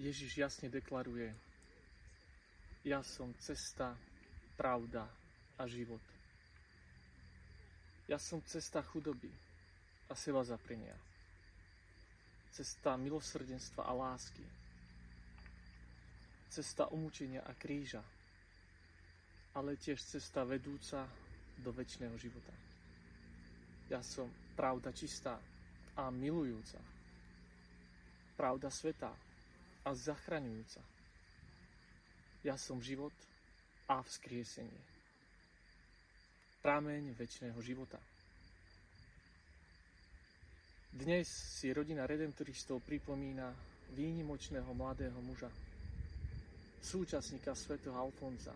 Ježiš jasne deklaruje, ja som cesta, pravda a život. Ja som cesta chudoby a seba zaprenia. Cesta milosrdenstva a lásky. Cesta umúčenia a kríža. Ale tiež cesta vedúca do väčšného života. Ja som pravda čistá a milujúca. Pravda svetá a zachraňujúca. Ja som život a vzkriesenie prameň väčšného života. Dnes si rodina redemptoristov pripomína výnimočného mladého muža, súčasníka svätého Alfonza,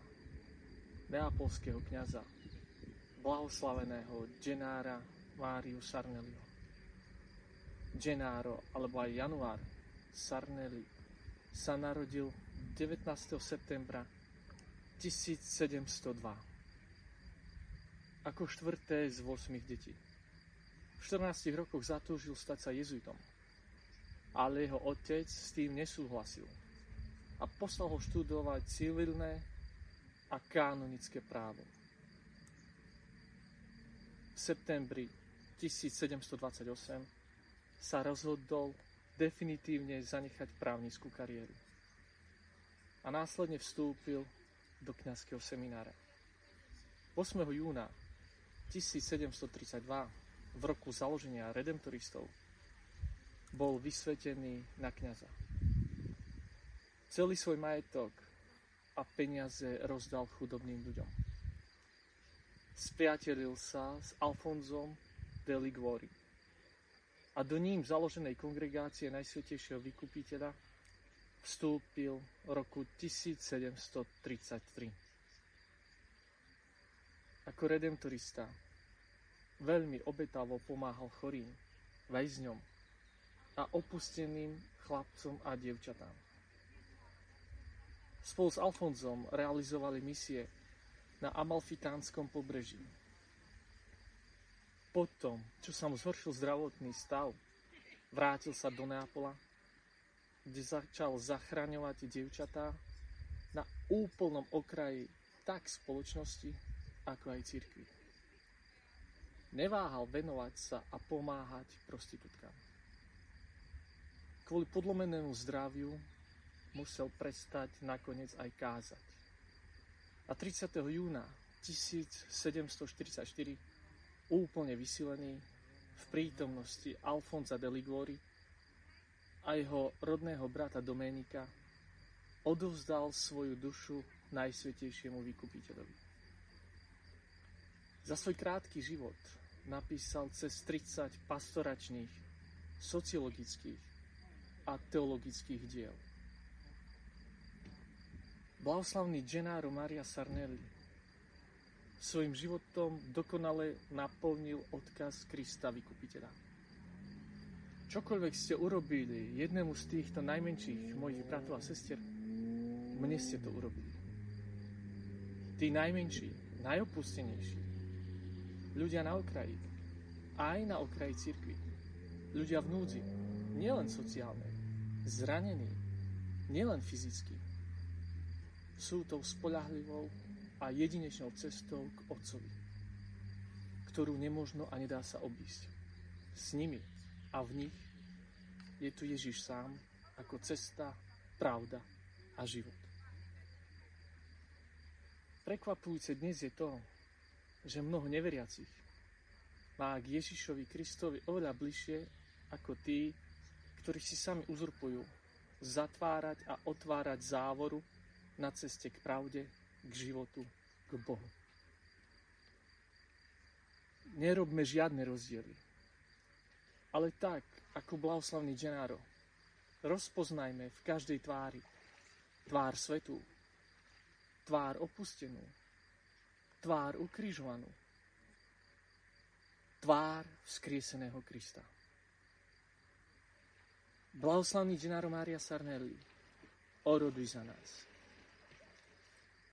neapolského kniaza, blahoslaveného Genára Máriu Sarnelliho. Genaro, alebo aj Január Sarnelli, sa narodil 19. septembra 1702 ako štvrté z 8 detí. V 14 rokoch zatúžil stať sa jezuitom, ale jeho otec s tým nesúhlasil a poslal ho študovať civilné a kanonické právo. V septembri 1728 sa rozhodol definitívne zanechať právnickú kariéru a následne vstúpil do kňazského seminára. 8. júna 1732 v roku založenia redemptoristov bol vysvetený na kniaza. Celý svoj majetok a peniaze rozdal chudobným ľuďom. Spriatelil sa s Alfonzom de Liguori a do ním založenej kongregácie Najsvetejšieho vykupiteľa vstúpil v roku 1733 ako redemptorista veľmi obetavo pomáhal chorým, väzňom a opusteným chlapcom a dievčatám. Spolu s Alfonzom realizovali misie na Amalfitánskom pobreží. Potom, čo sa mu zhoršil zdravotný stav, vrátil sa do Neapola, kde začal zachraňovať dievčatá na úplnom okraji tak spoločnosti, ako aj cirkvi. Neváhal venovať sa a pomáhať prostitútkam. Kvôli podlomenému zdraviu musel prestať nakoniec aj kázať. A 30. júna 1744 úplne vysilený v prítomnosti Alfonza de Liguori a jeho rodného brata Domenika odovzdal svoju dušu Najsvetejšiemu vykupiteľovi. Za svoj krátky život napísal cez 30 pastoračných, sociologických a teologických diel. Blahoslavný Gennaro Maria Sarnelli svojim životom dokonale naplnil odkaz Krista Vykupiteľa. Čokoľvek ste urobili jednému z týchto najmenších mojich bratov a sestier, mne ste to urobili. Tí najmenší, najopustenejší, ľudia na okraji, aj na okraji cirkvi, ľudia v núdzi, nielen sociálne, zranení, nielen fyzicky, sú tou spolahlivou a jedinečnou cestou k Otcovi, ktorú nemožno a nedá sa obísť. S nimi a v nich je tu Ježiš sám ako cesta, pravda a život. Prekvapujúce dnes je to, že mnoho neveriacich má k Ježišovi Kristovi oveľa bližšie ako tí, ktorí si sami uzurpujú zatvárať a otvárať závoru na ceste k pravde, k životu, k Bohu. Nerobme žiadne rozdiely. Ale tak, ako blahoslavný Gennaro, rozpoznajme v každej tvári tvár svetú, tvár opustenú, tvár ukrižovanú, tvár vzkrieseného Krista. Blahoslavný Gennaro Maria Sarnelli, oroduj za nás.